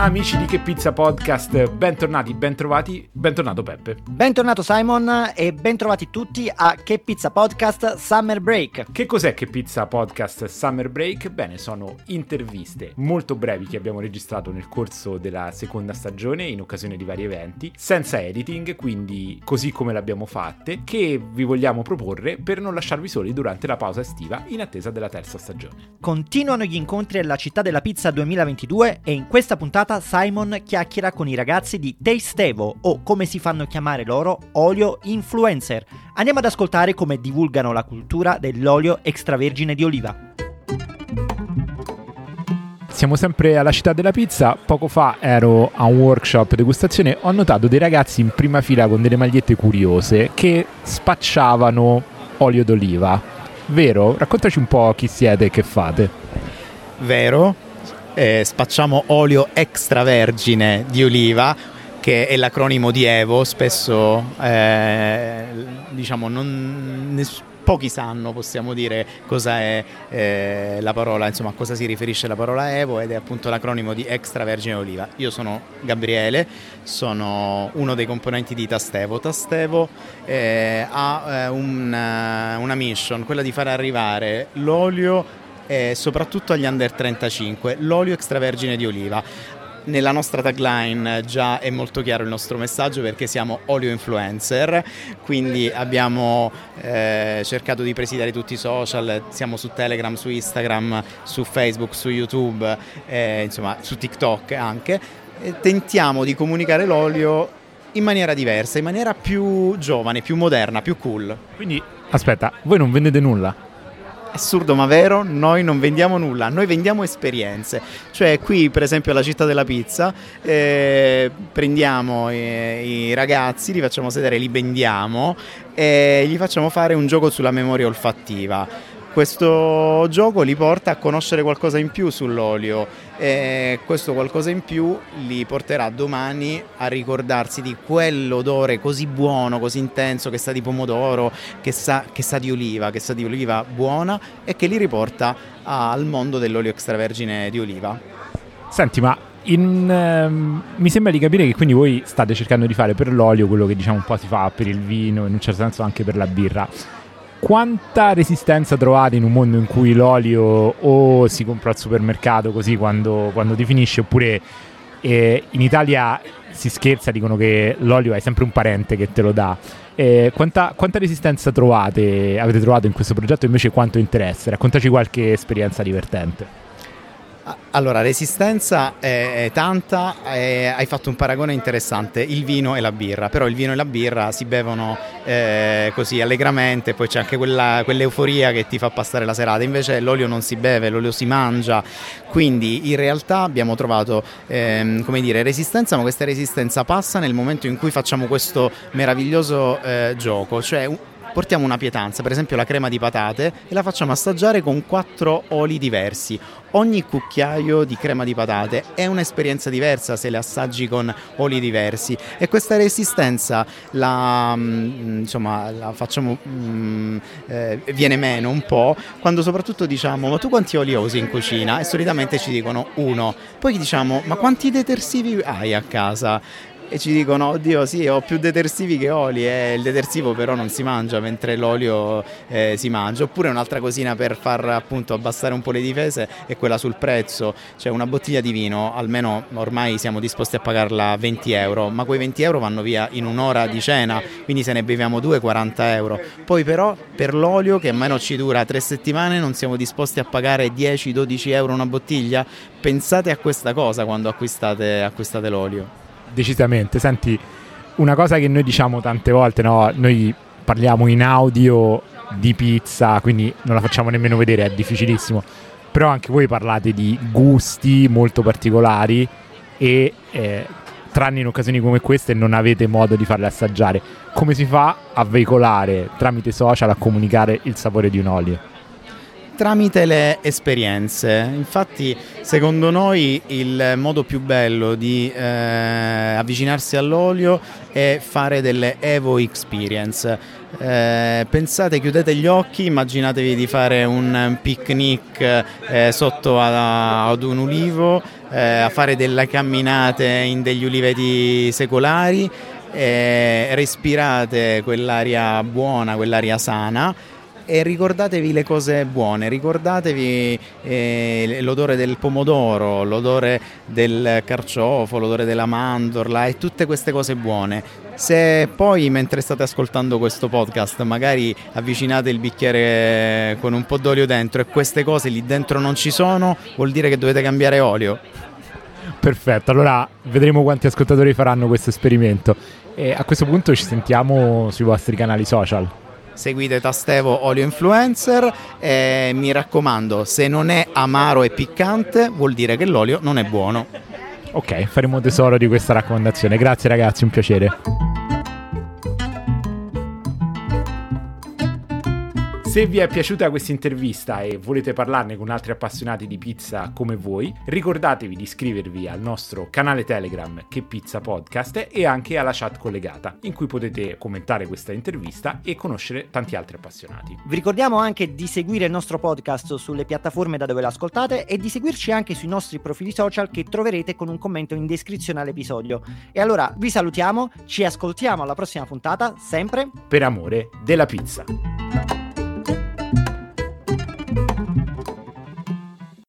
Amici di Che Pizza Podcast, bentornati, bentrovati, bentornato Peppe. Bentornato Simon e bentrovati tutti a Che Pizza Podcast Summer Break. Che cos'è Che Pizza Podcast Summer Break? Bene, sono interviste molto brevi che abbiamo registrato nel corso della seconda stagione in occasione di vari eventi, senza editing, quindi così come l'abbiamo fatte, che vi vogliamo proporre per non lasciarvi soli durante la pausa estiva in attesa della terza stagione. Continuano gli incontri alla città della pizza 2022 e in questa puntata Simon chiacchiera con i ragazzi di Tastevo o come si fanno chiamare loro, olio influencer. Andiamo ad ascoltare come divulgano la cultura dell'olio extravergine di oliva. Siamo sempre alla città della pizza. Poco fa ero a un workshop degustazione. Ho notato dei ragazzi in prima fila con delle magliette curiose che spacciavano olio d'oliva. Vero? Raccontaci un po' chi siete e che fate. Vero? Eh, spacciamo olio extravergine di oliva che è l'acronimo di Evo, spesso eh, diciamo non, ness- pochi sanno, possiamo dire, cosa è eh, la parola, insomma a cosa si riferisce la parola Evo ed è appunto l'acronimo di extravergine oliva. Io sono Gabriele, sono uno dei componenti di Tastevo. Tastevo eh, ha eh, una, una mission, quella di far arrivare l'olio e soprattutto agli under 35, l'olio extravergine di oliva. Nella nostra tagline già è molto chiaro il nostro messaggio perché siamo olio influencer, quindi abbiamo eh, cercato di presidiare tutti i social, siamo su Telegram, su Instagram, su Facebook, su YouTube, eh, insomma su TikTok anche. Tentiamo di comunicare l'olio in maniera diversa, in maniera più giovane, più moderna, più cool. Quindi aspetta, voi non vendete nulla? Assurdo ma vero, noi non vendiamo nulla, noi vendiamo esperienze. Cioè qui per esempio alla città della pizza eh, prendiamo i, i, ragazzi, li facciamo sedere, li bendiamo e gli facciamo fare un gioco sulla memoria olfattiva. Questo gioco li porta a conoscere qualcosa in più sull'olio e questo qualcosa in più li porterà domani a ricordarsi di quell'odore così buono, così intenso che sa di pomodoro, che sa, che sa di oliva, che sa di oliva buona e che li riporta al mondo dell'olio extravergine di oliva. Senti, ma in, ehm, mi sembra di capire che quindi voi state cercando di fare per l'olio quello che diciamo un po' si fa per il vino, in un certo senso anche per la birra quanta resistenza trovate in un mondo in cui l'olio o si compra al supermercato così quando, quando ti finisce oppure eh, in Italia si scherza, dicono che l'olio è sempre un parente che te lo dà. Eh, quanta, quanta, resistenza trovate, avete trovato in questo progetto invece quanto interessa? Raccontaci qualche esperienza divertente. Allora, resistenza è, è tanta, è, hai fatto un paragone interessante, il vino e la birra, però il vino e la birra si bevono eh, così allegramente, poi c'è anche quella, quell'euforia che ti fa passare la serata, invece l'olio non si beve, l'olio si mangia, quindi in realtà abbiamo trovato ehm, come dire, resistenza, ma questa resistenza passa nel momento in cui facciamo questo meraviglioso eh, gioco, cioè portiamo una pietanza, per esempio la crema di patate, e la facciamo assaggiare con quattro oli diversi. Ogni cucchiaio di crema di patate è un'esperienza diversa se le assaggi con oli diversi e questa resistenza la, mm, insomma, la facciamo, mm, eh, viene meno un po' quando soprattutto diciamo ma tu quanti oli usi in cucina? E solitamente ci dicono uno. Poi diciamo ma quanti detersivi hai a casa? E ci dicono oddio sì ho più detersivi che oli e il detersivo però non si mangia mentre l'olio eh, si mangia. Oppure un'altra cosina per far appunto abbassare un po' le difese è quella sul prezzo. Cioè una bottiglia di vino almeno ormai siamo disposti a pagarla 20 euro ma quei 20 euro vanno via in un'ora di cena quindi se ne beviamo due 40 euro. Poi però per l'olio che almeno ci dura tre settimane non siamo disposti a pagare 10-12 euro una bottiglia? Pensate a questa cosa quando acquistate, acquistate l'olio decisamente. Senti, una cosa che noi diciamo tante volte, no? Noi parliamo in audio di pizza, quindi non la facciamo nemmeno vedere, è difficilissimo. Però anche voi parlate di gusti molto particolari e eh, tranne in occasioni come queste non avete modo di farle assaggiare. Come si fa a veicolare tramite social a comunicare il sapore di un olio? Tramite le esperienze. Infatti, secondo noi, il modo più bello di eh, avvicinarsi all'olio è fare delle Evo Experience. Eh, pensate, chiudete gli occhi, immaginatevi di fare un picnic eh, sotto a, ad un ulivo, eh, a fare delle camminate in degli uliveti secolari, respirate quell'aria buona, quell'aria sana e ricordatevi le cose buone, ricordatevi eh, l'odore del pomodoro, l'odore del carciofo, l'odore della mandorla e tutte queste cose buone. Se poi mentre state ascoltando questo podcast magari avvicinate il bicchiere con un po' d'olio dentro e queste cose lì dentro non ci sono, vuol dire che dovete cambiare olio. Perfetto, allora vedremo quanti ascoltatori faranno questo esperimento. E a questo punto ci sentiamo sui vostri canali social seguite Tastevo Olio Influencer e mi raccomando, se non è amaro e piccante vuol dire che l'olio non è buono. Ok, faremo tesoro di questa raccomandazione. Grazie ragazzi, un piacere. Se vi è piaciuta questa intervista e volete parlarne con altri appassionati di pizza come voi, ricordatevi di iscrivervi al nostro canale Telegram Che Pizza Podcast e anche alla chat collegata, in cui potete commentare questa intervista e conoscere tanti altri appassionati. Vi ricordiamo anche di seguire il nostro podcast sulle piattaforme da dove l'ascoltate e di seguirci anche sui nostri profili social che troverete con un commento in descrizione all'episodio. E allora vi salutiamo, ci ascoltiamo alla prossima puntata, sempre per amore della pizza.